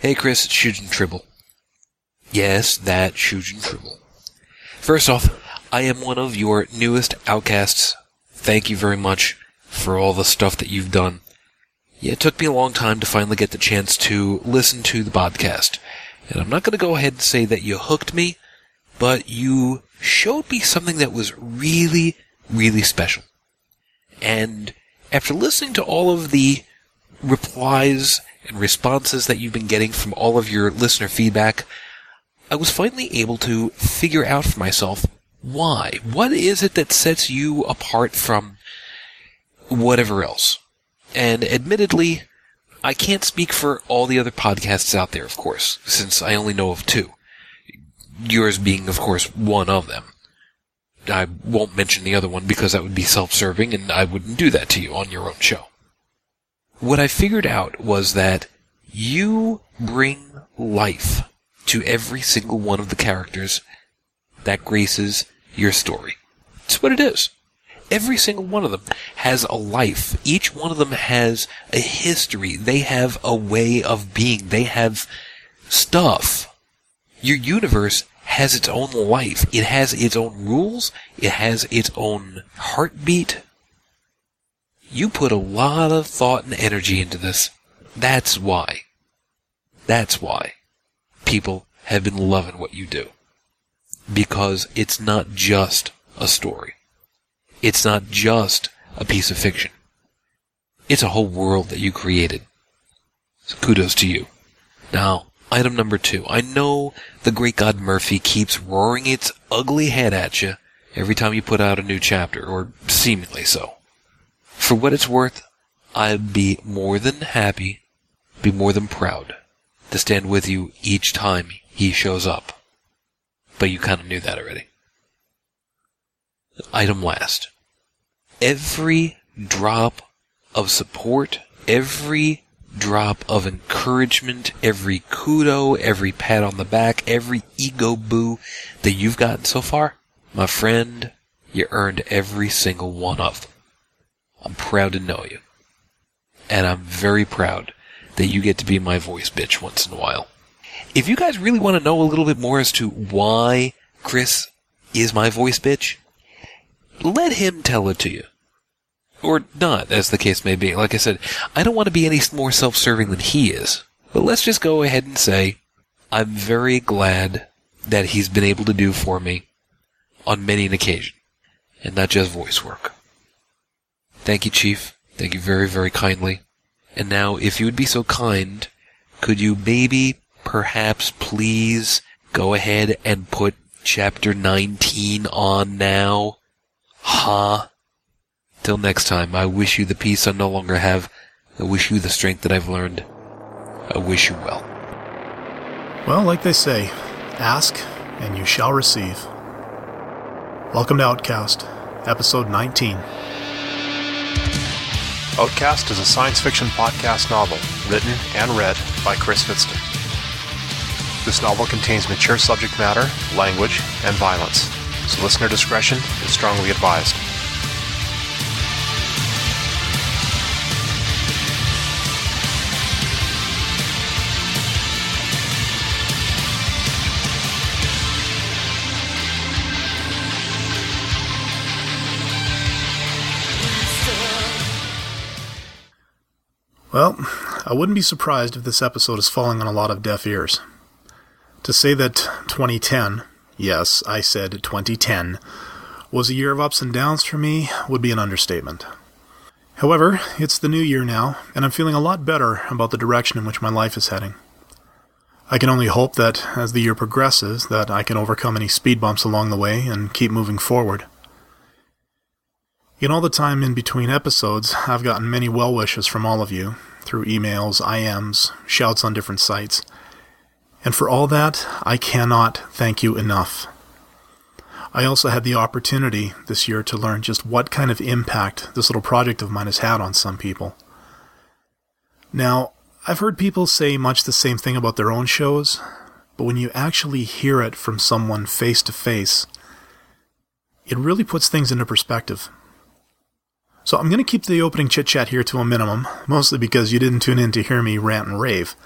Hey Chris, it's Shujin Tribble. Yes, that Shujin Tribble. First off, I am one of your newest outcasts. Thank you very much for all the stuff that you've done. Yeah, it took me a long time to finally get the chance to listen to the podcast. And I'm not going to go ahead and say that you hooked me, but you showed me something that was really, really special. And after listening to all of the replies and responses that you've been getting from all of your listener feedback, I was finally able to figure out for myself why. What is it that sets you apart from whatever else? And admittedly, I can't speak for all the other podcasts out there, of course, since I only know of two. Yours being, of course, one of them. I won't mention the other one because that would be self-serving and I wouldn't do that to you on your own show. What I figured out was that you bring life to every single one of the characters that graces your story. It's what it is. Every single one of them has a life. Each one of them has a history. They have a way of being. They have stuff. Your universe has its own life. It has its own rules. It has its own heartbeat. You put a lot of thought and energy into this. That's why. That's why people have been loving what you do. Because it's not just a story. It's not just a piece of fiction. It's a whole world that you created. So kudos to you. Now, item number two. I know the great god Murphy keeps roaring its ugly head at you every time you put out a new chapter, or seemingly so. For what it's worth, I'd be more than happy, be more than proud to stand with you each time he shows up. But you kind of knew that already. Item last. Every drop of support, every drop of encouragement, every kudo, every pat on the back, every ego boo that you've gotten so far, my friend, you earned every single one of them. I'm proud to know you. And I'm very proud that you get to be my voice bitch once in a while. If you guys really want to know a little bit more as to why Chris is my voice bitch, let him tell it to you. Or not, as the case may be. Like I said, I don't want to be any more self-serving than he is. But let's just go ahead and say, I'm very glad that he's been able to do for me on many an occasion. And not just voice work. Thank you, Chief. Thank you very, very kindly. And now, if you would be so kind, could you maybe, perhaps, please go ahead and put chapter 19 on now? Huh? Till next time, I wish you the peace I no longer have. I wish you the strength that I've learned. I wish you well. Well, like they say, ask and you shall receive. Welcome to Outcast, episode 19. Outcast is a science fiction podcast novel written and read by Chris Fitzton. This novel contains mature subject matter, language, and violence, so listener discretion is strongly advised. I wouldn't be surprised if this episode is falling on a lot of deaf ears. To say that 2010, yes, I said 2010, was a year of ups and downs for me would be an understatement. However, it's the new year now, and I'm feeling a lot better about the direction in which my life is heading. I can only hope that as the year progresses that I can overcome any speed bumps along the way and keep moving forward. In all the time in between episodes, I've gotten many well wishes from all of you through emails, IMs, shouts on different sites. And for all that, I cannot thank you enough. I also had the opportunity this year to learn just what kind of impact this little project of mine has had on some people. Now, I've heard people say much the same thing about their own shows, but when you actually hear it from someone face to face, it really puts things into perspective. So I'm going to keep the opening chit chat here to a minimum, mostly because you didn't tune in to hear me rant and rave.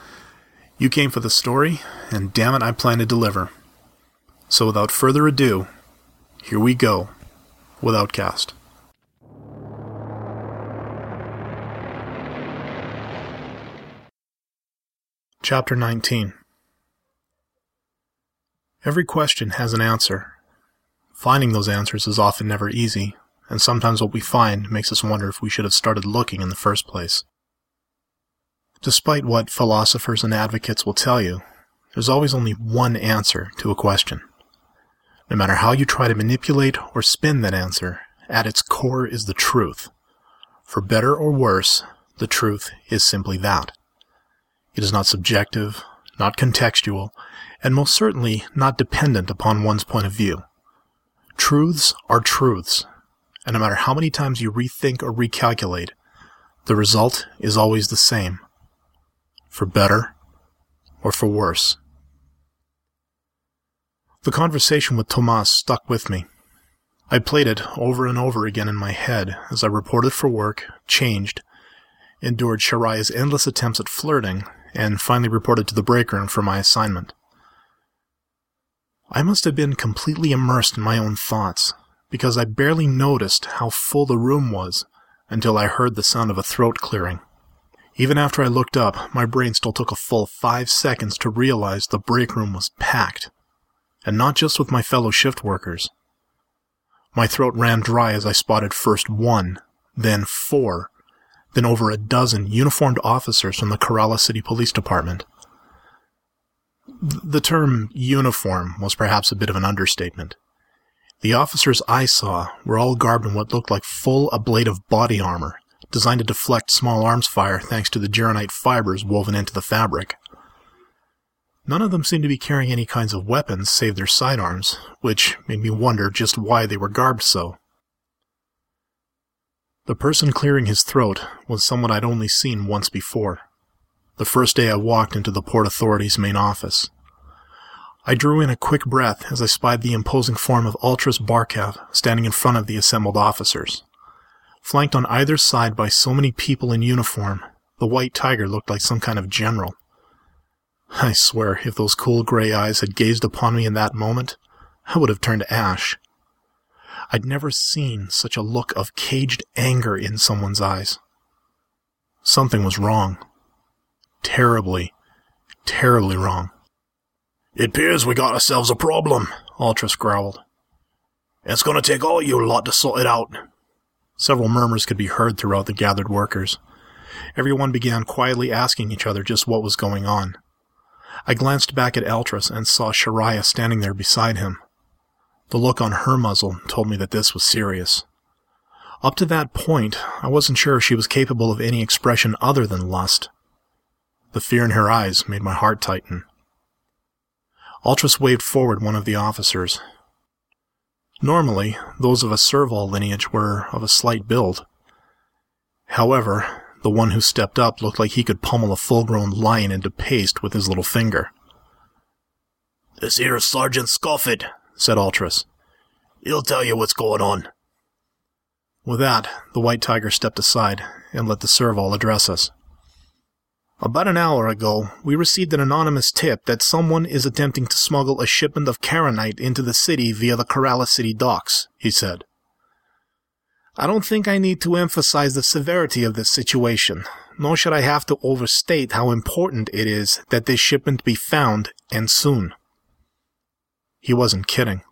You came for the story, and damn it, I plan to deliver. So without further ado, here we go with Outcast. Chapter 19 Every question has an answer. Finding those answers is often never easy, and sometimes what we find makes us wonder if we should have started looking in the first place. Despite what philosophers and advocates will tell you, there's always only one answer to a question. No matter how you try to manipulate or spin that answer, at its core is the truth. For better or worse, the truth is simply that. It is not subjective, not contextual, and most certainly not dependent upon one's point of view. Truths are truths, and no matter how many times you rethink or recalculate, the result is always the same. For better or for worse. The conversation with Tomas stuck with me. I played it over and over again in my head as I reported for work, changed, endured Shariah's endless attempts at flirting, and finally reported to the break room for my assignment. I must have been completely immersed in my own thoughts, because I barely noticed how full the room was until I heard the sound of a throat clearing. Even after I looked up, my brain still took a full five seconds to realize the break room was packed, and not just with my fellow shift workers. My throat ran dry as I spotted first one, then four, then over a dozen uniformed officers from the Kerala City Police Department. The term uniform was perhaps a bit of an understatement. The officers I saw were all garbed in what looked like full ablative body armor, designed to deflect small arms fire thanks to the geronite fibers woven into the fabric. None of them seemed to be carrying any kinds of weapons save their sidearms, which made me wonder just why they were garbed so. The person clearing his throat was someone I'd only seen once before. The first day I walked into the Port Authority's main office. I drew in a quick breath as I spied the imposing form of Altris Barkav standing in front of the assembled officers. Flanked on either side by so many people in uniform, the White Tiger looked like some kind of general. I swear, if those cool gray eyes had gazed upon me in that moment, I would have turned to ash. I'd never seen such a look of caged anger in someone's eyes. Something was wrong. Terribly, terribly wrong. It appears we got ourselves a problem, Altris growled. It's gonna take all you lot to sort it out. Several murmurs could be heard throughout the gathered workers. Everyone began quietly asking each other just what was going on. I glanced back at Altris and saw Shariah standing there beside him. The look on her muzzle told me that this was serious. Up to that point, I wasn't sure if she was capable of any expression other than lust. The fear in her eyes made my heart tighten. Altris waved forward one of the officers. Normally, those of a Serval lineage were of a slight build. However, the one who stepped up looked like he could pummel a full-grown lion into paste with his little finger. This here's Sergeant Scoffit, said Altris. He'll tell you what's going on. With that, the White Tiger stepped aside and let the Serval address us. About an hour ago, we received an anonymous tip that someone is attempting to smuggle a shipment of Karenite into the city via the Kerala City docks, he said. I don't think I need to emphasize the severity of this situation, nor should I have to overstate how important it is that this shipment be found, and soon. He wasn't kidding.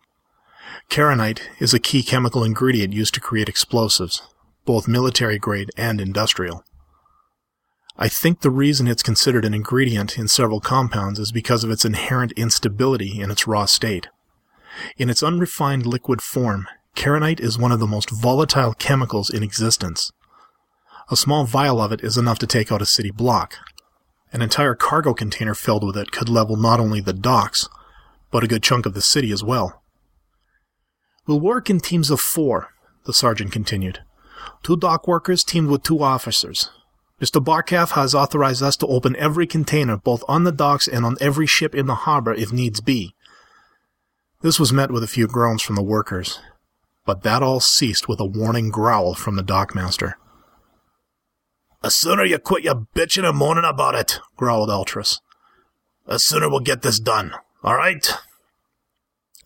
Karenite is a key chemical ingredient used to create explosives, both military grade and industrial. I think the reason it's considered an ingredient in several compounds is because of its inherent instability in its raw state. In its unrefined liquid form, Karenite is one of the most volatile chemicals in existence. A small vial of it is enough to take out a city block. An entire cargo container filled with it could level not only the docks, but a good chunk of the city as well. We'll work in teams of four, the sergeant continued. Two dock workers teamed with two officers. Mr. Barkav has authorized us to open every container both on the docks and on every ship in the harbor if needs be. This was met with a few groans from the workers, but that all ceased with a warning growl from the dockmaster. The sooner you quit your bitching and moaning about it, growled Altris. The sooner we'll get this done, all right?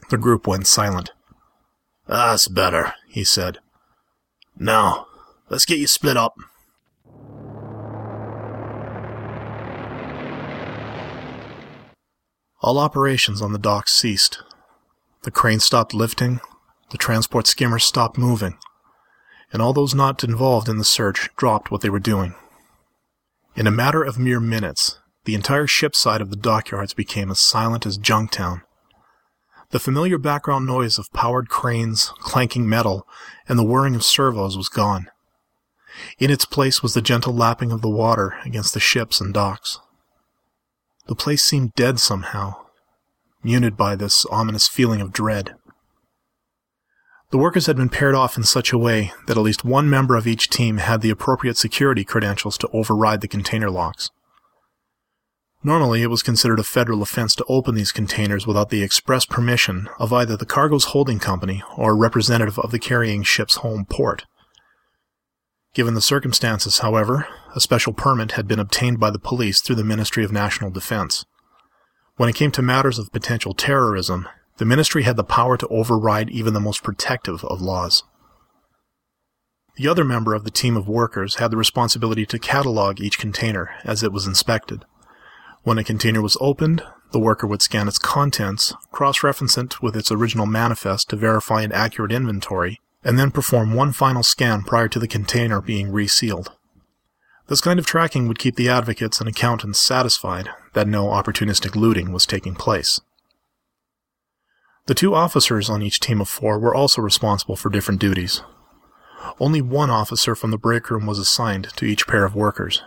The group went silent. That's better, he said. Now, let's get you split up. All operations on the docks ceased. The crane stopped lifting, the transport skimmers stopped moving, and all those not involved in the search dropped what they were doing. In a matter of mere minutes, the entire ship side of the dockyards became as silent as Junktown. The familiar background noise of powered cranes, clanking metal, and the whirring of servos was gone. In its place was the gentle lapping of the water against the ships and docks. The place seemed dead somehow, muted by this ominous feeling of dread. The workers had been paired off in such a way that at least one member of each team had the appropriate security credentials to override the container locks. Normally, it was considered a federal offense to open these containers without the express permission of either the cargo's holding company or a representative of the carrying ship's home port. Given the circumstances, however, a special permit had been obtained by the police through the Ministry of National Defense. When it came to matters of potential terrorism, the ministry had the power to override even the most protective of laws. The other member of the team of workers had the responsibility to catalog each container as it was inspected. When a container was opened, the worker would scan its contents, cross-reference it with its original manifest to verify an accurate inventory, and then perform one final scan prior to the container being resealed. This kind of tracking would keep the advocates and accountants satisfied that no opportunistic looting was taking place. The two officers on each team of four were also responsible for different duties. Only one officer from the break room was assigned to each pair of workers.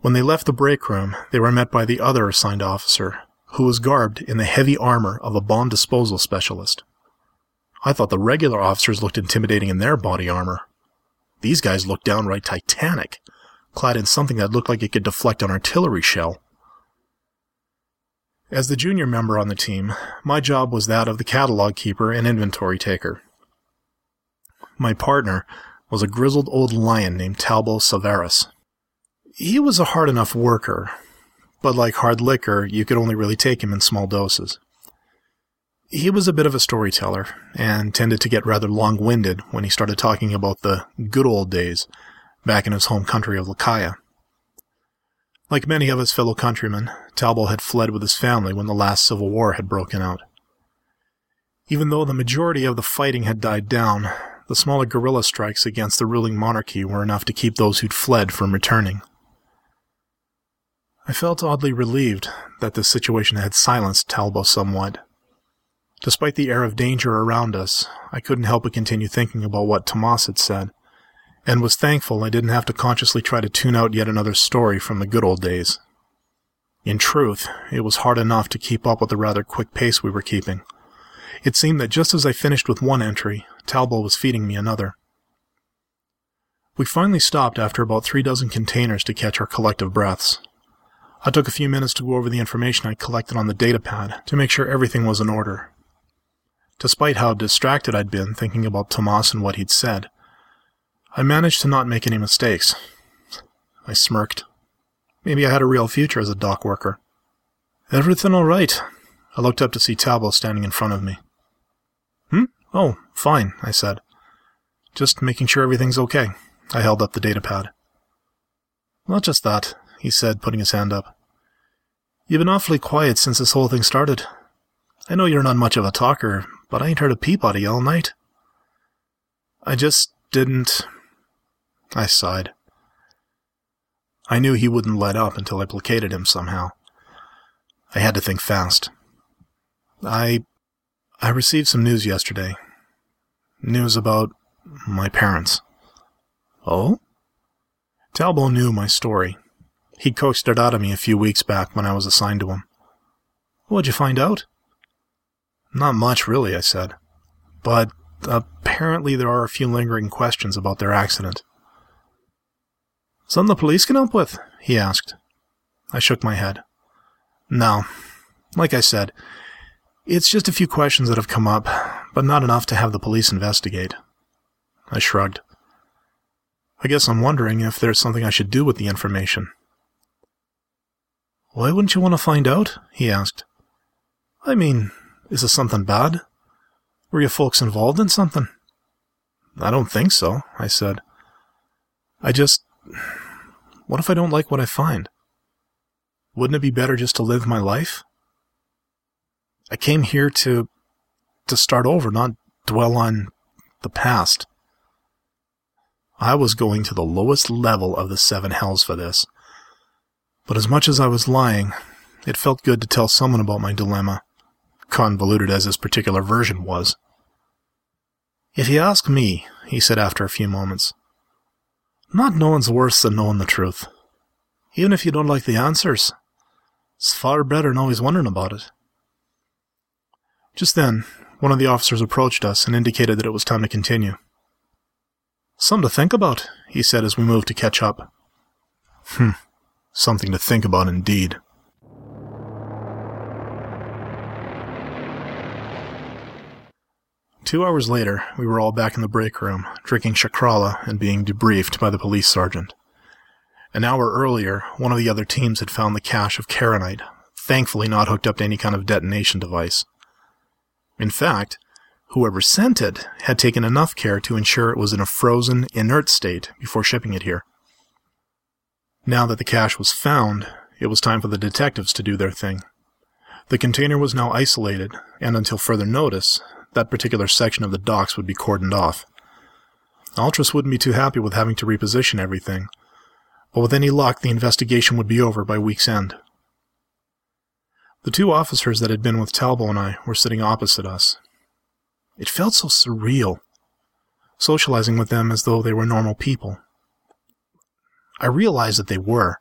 When they left the break room, they were met by the other assigned officer, who was garbed in the heavy armor of a bomb disposal specialist. I thought the regular officers looked intimidating in their body armor. These guys looked downright titanic, clad in something that looked like it could deflect an artillery shell. As the junior member on the team, my job was that of the catalog keeper and inventory taker. My partner was a grizzled old lion named Talbot Severus. He was a hard enough worker, but like hard liquor, you could only really take him in small doses. He was a bit of a storyteller and tended to get rather long-winded when he started talking about the good old days back in his home country of Lakaya. Like many of his fellow countrymen, Talbot had fled with his family when the last civil war had broken out. Even though the majority of the fighting had died down, the smaller guerrilla strikes against the ruling monarchy were enough to keep those who'd fled from returning. I felt oddly relieved that this situation had silenced Talbot somewhat. Despite the air of danger around us, I couldn't help but continue thinking about what Tomas had said, and was thankful I didn't have to consciously try to tune out yet another story from the good old days. In truth, it was hard enough to keep up with the rather quick pace we were keeping. It seemed that just as I finished with one entry, Talbot was feeding me another. We finally stopped after about three dozen containers to catch our collective breaths. I took a few minutes to go over the information I collected on the datapad to make sure everything was in order. Despite how distracted I'd been thinking about Tomas and what he'd said, I managed to not make any mistakes. I smirked. Maybe I had a real future as a dock worker. Everything all right? I looked up to see Talbot standing in front of me. Hmm? Oh, fine, I said. Just making sure everything's okay. I held up the datapad. Not just that, he said, putting his hand up. You've been awfully quiet since this whole thing started. I know you're not much of a talker, but I ain't heard a peep out of you all night. I just didn't. I sighed. I knew he wouldn't let up until I placated him somehow. I had to think fast. I. I received some news yesterday. News about my parents. Oh? Talbot knew my story. He coaxed it out of me a few weeks back when I was assigned to him. What'd you find out? Not much, really, I said. But apparently there are a few lingering questions about their accident. Something the police can help with? he asked. I shook my head. No. Like I said, it's just a few questions that have come up, but not enough to have the police investigate. I shrugged. I guess I'm wondering if there's something I should do with the information. Why wouldn't you want to find out? he asked. I mean, is this something bad? Were you folks involved in something? I don't think so, I said. I just. What if I don't like what I find? Wouldn't it be better just to live my life? I came here to. to start over, not dwell on the past. I was going to the lowest level of the seven hells for this. But as much as I was lying, it felt good to tell someone about my dilemma, convoluted as this particular version was. If you ask me, he said after a few moments, not knowing's worse than knowing the truth. Even if you don't like the answers, it's far better than always wondering about it. Just then, one of the officers approached us and indicated that it was time to continue. Something to think about, he said as we moved to catch up. Hmm, something to think about indeed. Two hours later, we were all back in the break room, drinking chakrala and being debriefed by the police sergeant. An hour earlier, one of the other teams had found the cache of Karenite, thankfully not hooked up to any kind of detonation device. In fact, whoever sent it had taken enough care to ensure it was in a frozen, inert state before shipping it here. Now that the cache was found, it was time for the detectives to do their thing. The container was now isolated, and until further notice, that particular section of the docks would be cordoned off. Altris wouldn't be too happy with having to reposition everything, but with any luck, the investigation would be over by week's end. The two officers that had been with Talbot and I were sitting opposite us. It felt so surreal, socializing with them as though they were normal people. I realized that they were,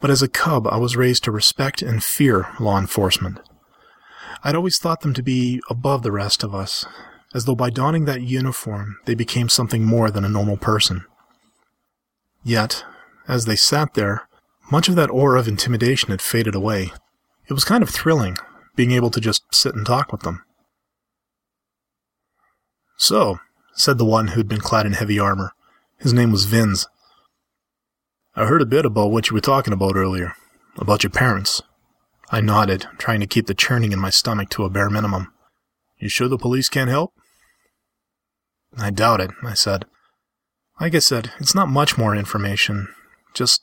but as a cub, I was raised to respect and fear law enforcement. I'd always thought them to be above the rest of us, as though by donning that uniform they became something more than a normal person. Yet, as they sat there, much of that aura of intimidation had faded away. It was kind of thrilling, being able to just sit and talk with them. So, said the one who'd been clad in heavy armor. His name was Vins. I heard a bit about what you were talking about earlier, about your parents. I nodded, trying to keep the churning in my stomach to a bare minimum. You sure the police can't help? I doubt it, I said. Like I said, it's not much more information. Just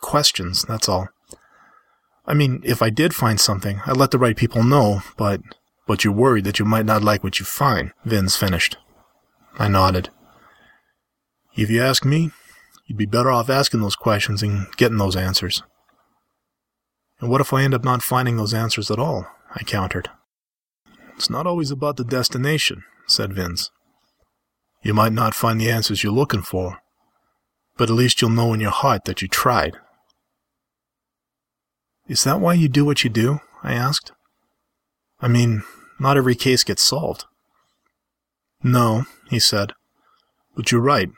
questions, that's all. I mean, if I did find something, I'd let the right people know, but. But you're worried that you might not like what you find, Vins finished. I nodded. If you ask me, you'd be better off asking those questions and getting those answers. And what if I end up not finding those answers at all? I countered. It's not always about the destination, said Vince. You might not find the answers you're looking for, but at least you'll know in your heart that you tried. Is that why you do what you do? I asked. I mean, not every case gets solved. No, he said. But you're right.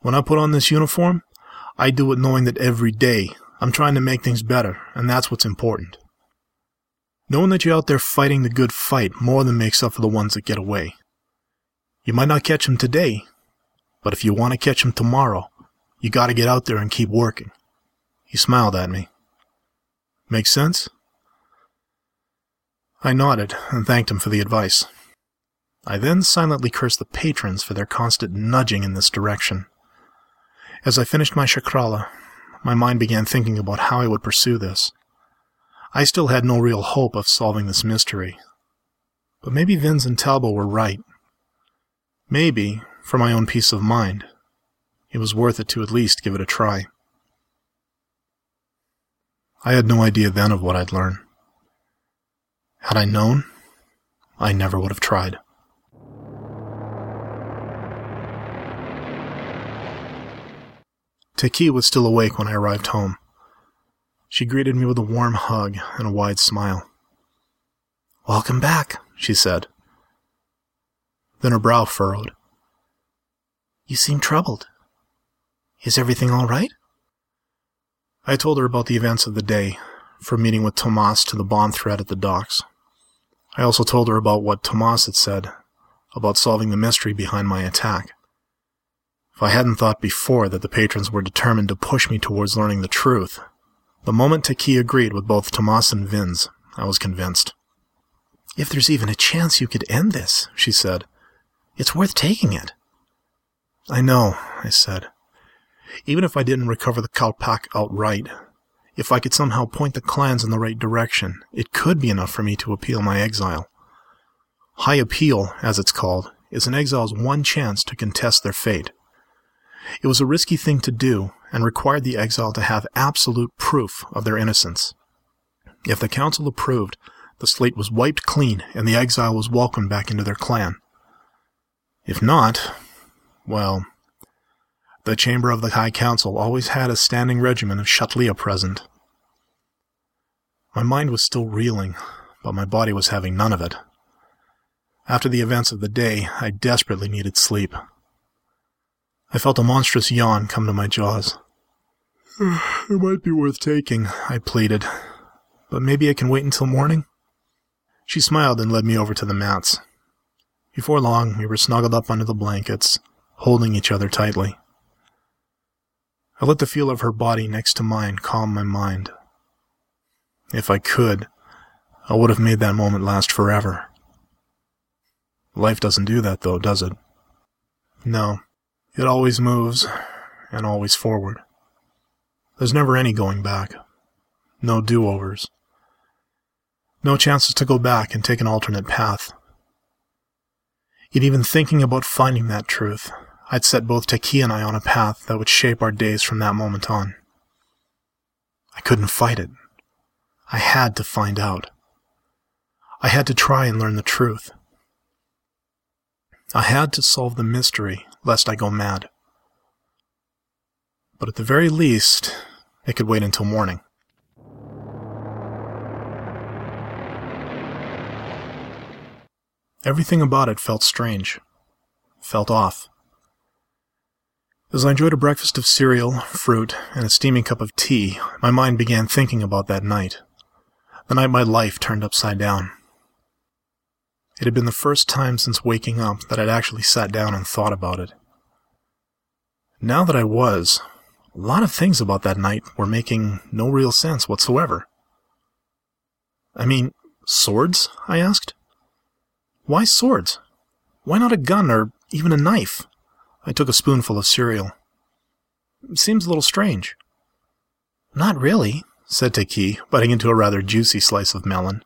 When I put on this uniform, I do it knowing that every day I'm trying to make things better, and that's what's important. Knowing that you're out there fighting the good fight more than makes up for the ones that get away. You might not catch 'em today, but if you want to catch 'em tomorrow, you gotta get out there and keep working. He smiled at me. Make sense? I nodded and thanked him for the advice. I then silently cursed the patrons for their constant nudging in this direction. As I finished my chakrala, my mind began thinking about how I would pursue this. I still had no real hope of solving this mystery. But maybe Vins and Talbot were right. Maybe, for my own peace of mind, it was worth it to at least give it a try. I had no idea then of what I'd learn. Had I known, I never would have tried. Taki was still awake when I arrived home. She greeted me with a warm hug and a wide smile. Welcome back, she said. Then her brow furrowed. You seem troubled. Is everything all right? I told her about the events of the day, from meeting with Tomas to the bomb threat at the docks. I also told her about what Tomas had said about solving the mystery behind my attack. If I hadn't thought before that the patrons were determined to push me towards learning the truth, The moment Taki agreed with both Tomas and Vins, I was convinced. If there's even a chance you could end this, she said, it's worth taking it. I know, I said. Even if I didn't recover the Kalpak outright, if I could somehow point the clans in the right direction, it could be enough for me to appeal my exile. High appeal, as it's called, is an exile's one chance to contest their fate. It was a risky thing to do and required the exile to have absolute proof of their innocence. If the council approved, the slate was wiped clean and the exile was welcomed back into their clan. If not, well, the chamber of the High Council always had a standing regiment of Shatlia present. My mind was still reeling, but my body was having none of it. After the events of the day, I desperately needed sleep. I felt a monstrous yawn come to my jaws. It might be worth taking, I pleaded, but maybe I can wait until morning? She smiled and led me over to the mats. Before long, we were snuggled up under the blankets, holding each other tightly. I let the feel of her body next to mine calm my mind. If I could, I would have made that moment last forever. Life doesn't do that, though, does it? No. It always moves, and always forward. There's never any going back. No do-overs. No chances to go back and take an alternate path. Yet even thinking about finding that truth, I'd set both Taki and I on a path that would shape our days from that moment on. I couldn't fight it. I had to find out. I had to try and learn the truth. I had to solve the mystery, lest I go mad. But at the very least, it could wait until morning. Everything about it felt strange, felt off. As I enjoyed a breakfast of cereal, fruit, and a steaming cup of tea, my mind began thinking about that night. The night my life turned upside down. It had been the first time since waking up that I'd actually sat down and thought about it. Now that I was, a lot of things about that night were making no real sense whatsoever. I mean, swords? I asked. Why swords? Why not a gun or even a knife? I took a spoonful of cereal. Seems a little strange. Not really, said Taki, biting into a rather juicy slice of melon.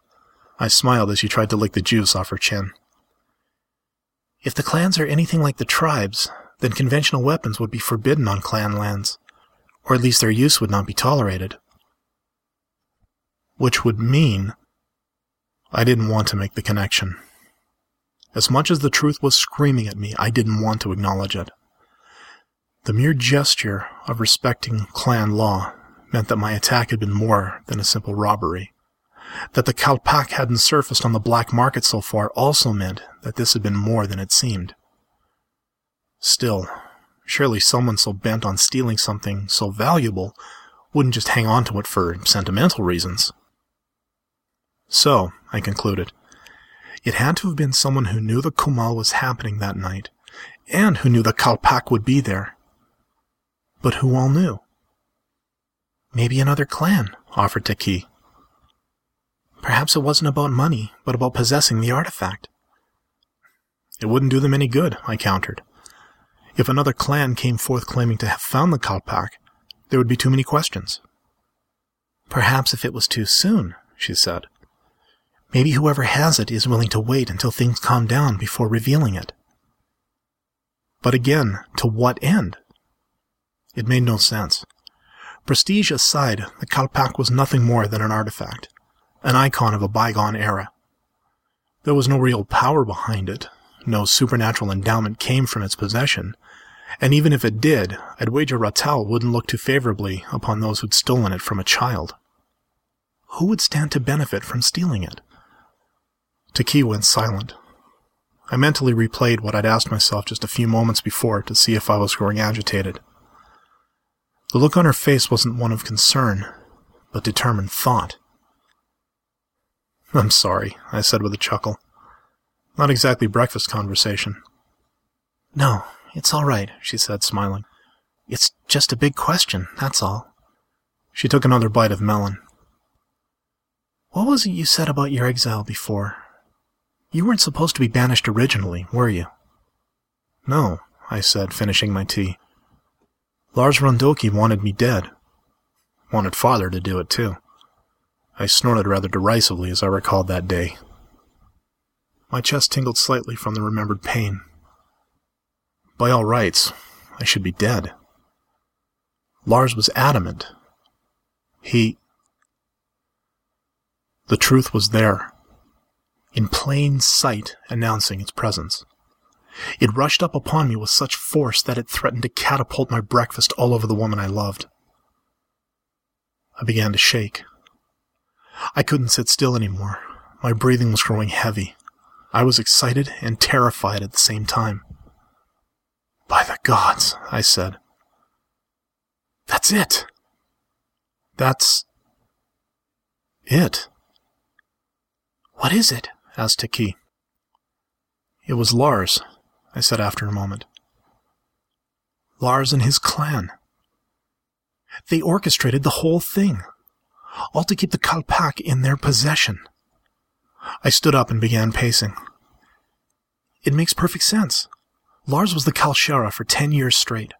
I smiled as she tried to lick the juice off her chin. If the clans are anything like the tribes, then conventional weapons would be forbidden on clan lands, or at least their use would not be tolerated. Which would mean I didn't want to make the connection. As much as the truth was screaming at me, I didn't want to acknowledge it. The mere gesture of respecting clan law meant that my attack had been more than a simple robbery. That the Kalpak hadn't surfaced on the black market so far also meant that this had been more than it seemed. Still, surely someone so bent on stealing something so valuable wouldn't just hang on to it for sentimental reasons. So, I concluded, it had to have been someone who knew the Kumal was happening that night, and who knew the Kalpak would be there. But who all knew? Maybe another clan, offered Taki. Perhaps it wasn't about money, but about possessing the artifact. It wouldn't do them any good, I countered. If another clan came forth claiming to have found the Kalpak, there would be too many questions. Perhaps if it was too soon, she said. Maybe whoever has it is willing to wait until things calm down before revealing it. But again, to what end? It made no sense. Prestige aside, the Kalpak was nothing more than an artifact, an icon of a bygone era. There was no real power behind it, no supernatural endowment came from its possession, and even if it did, I'd wager Ratal wouldn't look too favorably upon those who'd stolen it from a child. Who would stand to benefit from stealing it? Taki went silent. I mentally replayed what I'd asked myself just a few moments before to see if I was growing agitated. The look on her face wasn't one of concern, but determined thought. I'm sorry, I said with a chuckle. Not exactly breakfast conversation. No, it's all right, she said, smiling. It's just a big question, that's all. She took another bite of melon. What was it you said about your exile before? You weren't supposed to be banished originally, were you? No, I said, finishing my tea. Lars Rondoki wanted me dead. Wanted father to do it, too. I snorted rather derisively as I recalled that day. My chest tingled slightly from the remembered pain. By all rights, I should be dead. Lars was adamant. He. The truth was there, in plain sight, announcing its presence. It rushed up upon me with such force that it threatened to catapult my breakfast all over the woman I loved. I began to shake. I couldn't sit still anymore. My breathing was growing heavy. I was excited and terrified at the same time. By the gods, I said. That's it. That's it. What is it? asked Taki. It was Lars, I said after a moment. Lars and his clan. They orchestrated the whole thing, all to keep the Kalpak in their possession. I stood up and began pacing. It makes perfect sense. Lars was the Kalshara for ten years straight.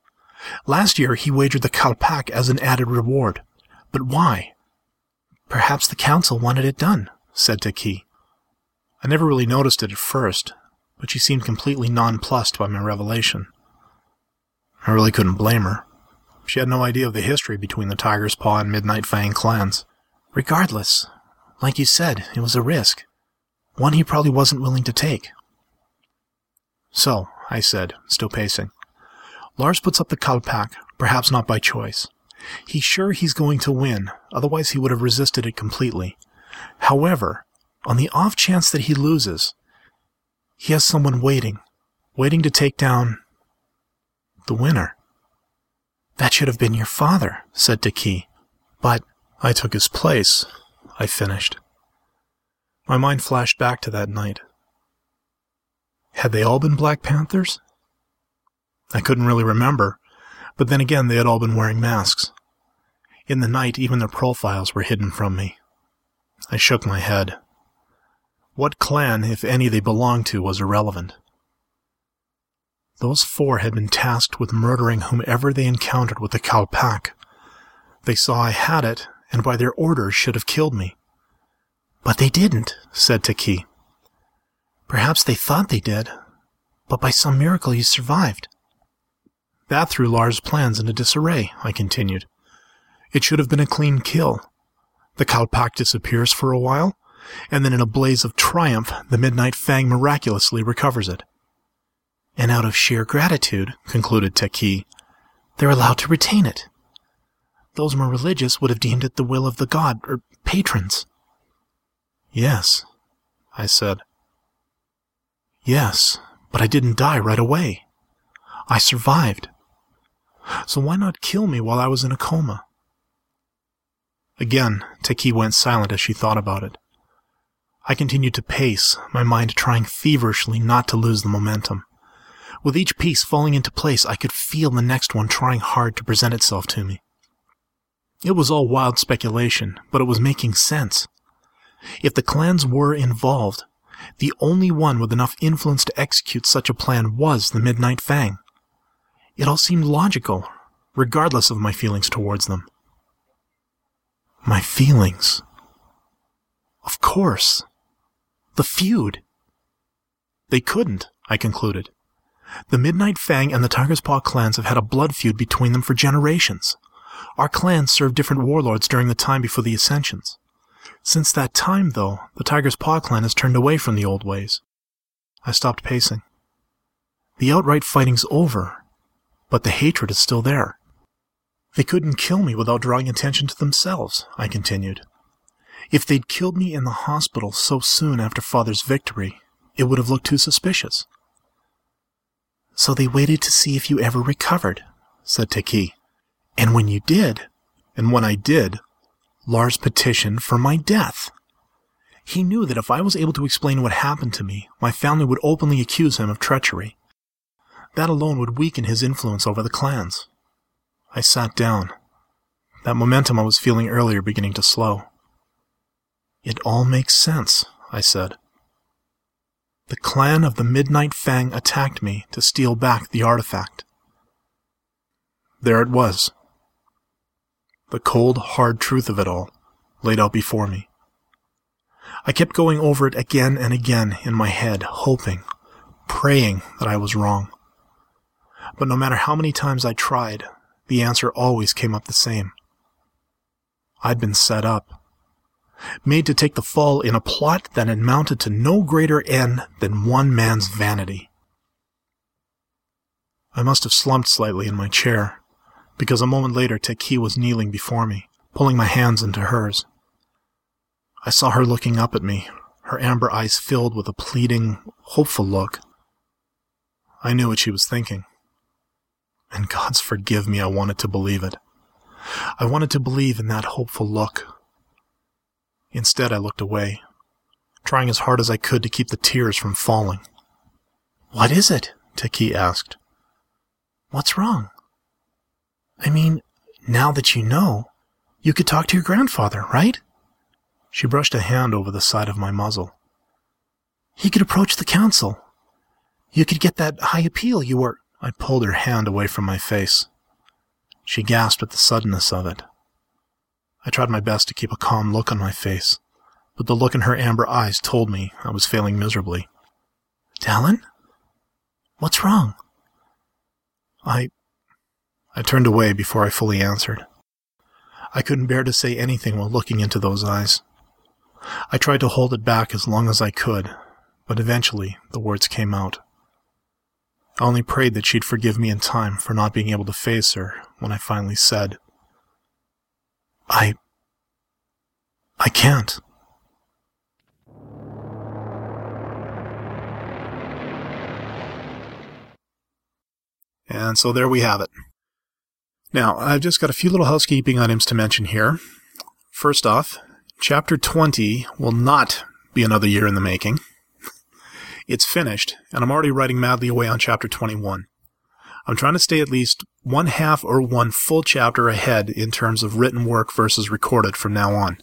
Last year he wagered the Kalpak as an added reward. But why? Perhaps the council wanted it done, said Taki. I never really noticed it at first, but she seemed completely nonplussed by my revelation. I really couldn't blame her. She had no idea of the history between the Tiger's Paw and Midnight Fang clans. Regardless, like you said, it was a risk. One he probably wasn't willing to take. So, I said, still pacing. Lars puts up the Kalpak, perhaps not by choice. He's sure he's going to win, otherwise he would have resisted it completely. However, on the off chance that he loses, he has someone waiting, waiting to take down the winner. That should have been your father, said Taki. But I took his place, I finished. My mind flashed back to that night. Had they all been Black Panthers? I couldn't really remember, but then again they had all been wearing masks. In the night, even their profiles were hidden from me. I shook my head. What clan, if any, they belonged to was irrelevant. Those four had been tasked with murdering whomever they encountered with the Kalpak. They saw I had it, and by their orders should have killed me. But they didn't, said Taki. Perhaps they thought they did, but by some miracle you survived. That threw Lars' plans into disarray, I continued. It should have been a clean kill. The Kalpak disappears for a while, and then in a blaze of triumph, the Midnight Fang miraculously recovers it. And out of sheer gratitude, concluded Taki, they're allowed to retain it. Those more religious would have deemed it the will of the god, or patrons. Yes, I said. Yes, but I didn't die right away. I survived. So why not kill me while I was in a coma? Again, Taki went silent as she thought about it. I continued to pace, my mind trying feverishly not to lose the momentum. With each piece falling into place, I could feel the next one trying hard to present itself to me. It was all wild speculation, but it was making sense. If the clans were involved, the only one with enough influence to execute such a plan was the Midnight Fang. It all seemed logical, regardless of my feelings towards them. My feelings. Of course. The feud. They couldn't, I concluded. The Midnight Fang and the Tiger's Paw clans have had a blood feud between them for generations. Our clans served different warlords during the time before the Ascensions. Since that time, though, the Tiger's Paw clan has turned away from the old ways. I stopped pacing. The outright fighting's over, but the hatred is still there. They couldn't kill me without drawing attention to themselves, I continued. If they'd killed me in the hospital so soon after Father's victory, it would have looked too suspicious. So they waited to see if you ever recovered, said Taki. And when you did, and when I did, Lars petitioned for my death. He knew that if I was able to explain what happened to me, my family would openly accuse him of treachery. That alone would weaken his influence over the clans. I sat down. that momentum I was feeling earlier beginning to slow. It all makes sense, I said. The clan of the Midnight Fang attacked me to steal back the artifact. There it was. The cold, hard truth of it all laid out before me. I kept going over it again and again in my head, hoping, praying that I was wrong. But no matter how many times I tried, the answer always came up the same. I'd been set up. Made to take the fall in a plot that had mounted to no greater end than one man's vanity. I must have slumped slightly in my chair, because a moment later Teki was kneeling before me, pulling my hands into hers. I saw her looking up at me, her amber eyes filled with a pleading, hopeful look. I knew what she was thinking. And God's forgive me, I wanted to believe it. I wanted to believe in that hopeful look. Instead, I looked away, trying as hard as I could to keep the tears from falling. What is it? Teki asked. What's wrong? I mean, now that you know, you could talk to your grandfather, right? She brushed a hand over the side of my muzzle. He could approach the council. You could get that high appeal you were. I pulled her hand away from my face. She gasped at the suddenness of it. I tried my best to keep a calm look on my face, but the look in her amber eyes told me I was failing miserably. Dallin? What's wrong? I. I turned away before I fully answered. I couldn't bear to say anything while looking into those eyes. I tried to hold it back as long as I could, but eventually the words came out. I only prayed that she'd forgive me in time for not being able to face her when I finally said, I. I can't. And so there we have it. Now, I've just got a few little housekeeping items to mention here. First off, Chapter 20 will not be another year in the making. It's finished, and I'm already writing madly away on Chapter 21. I'm trying to stay at least one half or one full chapter ahead in terms of written work versus recorded from now on.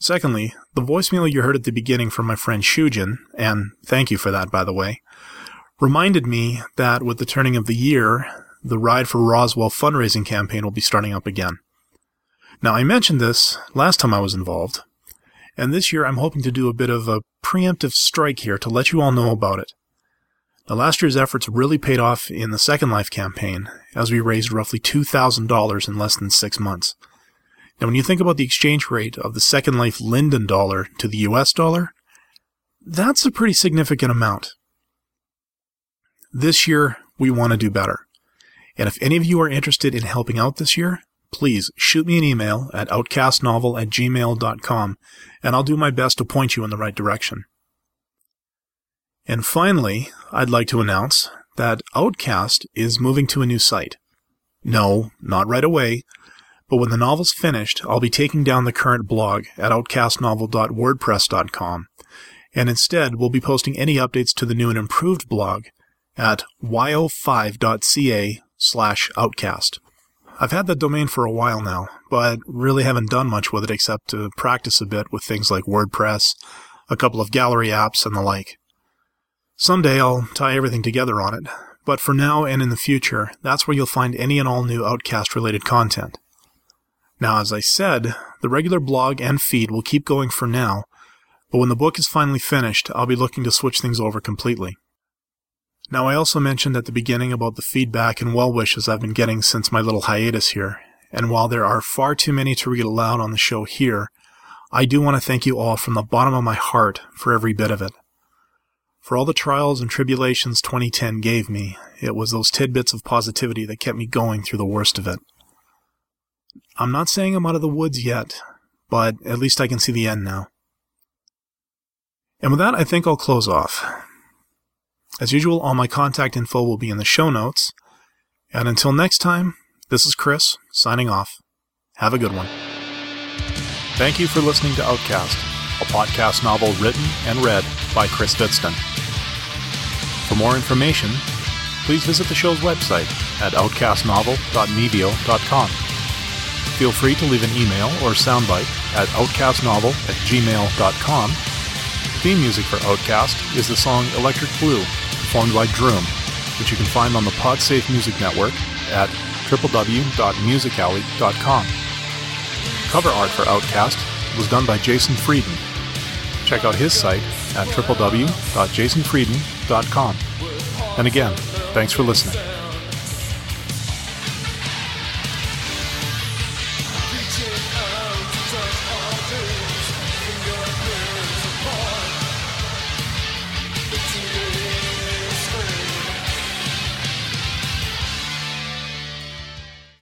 Secondly, the voicemail you heard at the beginning from my friend Shujin, and thank you for that, by the way, reminded me that with the turning of the year, the Ride for Roswell fundraising campaign will be starting up again. Now, I mentioned this last time I was involved, and this year I'm hoping to do a bit of a preemptive strike here to let you all know about it. Now, last year's efforts really paid off in the Second Life campaign, as we raised roughly $2,000 in less than six months. Now, when you think about the exchange rate of the Second Life Linden dollar to the US dollar, that's a pretty significant amount. This year, we want to do better. And if any of you are interested in helping out this year, please shoot me an email at outcastnovel at gmail.com and I'll do my best to point you in the right direction. And finally, I'd like to announce that Outcast is moving to a new site. No, not right away, but when the novel's finished, I'll be taking down the current blog at outcastnovel.wordpress.com, and instead we'll be posting any updates to the new and improved blog at yo5.ca slash outcast. I've had that domain for a while now, but really haven't done much with it except to practice a bit with things like WordPress, a couple of gallery apps, and the like. Someday I'll tie everything together on it, but for now and in the future, that's where you'll find any and all new Outcast related content. Now, as I said, the regular blog and feed will keep going for now, but when the book is finally finished, I'll be looking to switch things over completely. Now, I also mentioned at the beginning about the feedback and well wishes I've been getting since my little hiatus here, and while there are far too many to read aloud on the show here, I do want to thank you all from the bottom of my heart for every bit of it. For all the trials and tribulations 2010 gave me, it was those tidbits of positivity that kept me going through the worst of it. I'm not saying I'm out of the woods yet, but at least I can see the end now. And with that, I think I'll close off. As usual, all my contact info will be in the show notes. And until next time, this is Chris, signing off. Have a good one. Thank you for listening to Outcast, a podcast novel written and read by Chris Vitzton. For more information, please visit the show's website at outcastnovel.mevio.com. Feel free to leave an email or soundbite at outcastnovel at gmail.com. Theme music for Outcast is the song Electric Blue, performed by Droom, which you can find on the Podsafe Music Network at www.musicalley.com. Cover art for Outcast was done by Jason Frieden. Check out his site at www.jasonfrieden.com. And again, thanks for listening.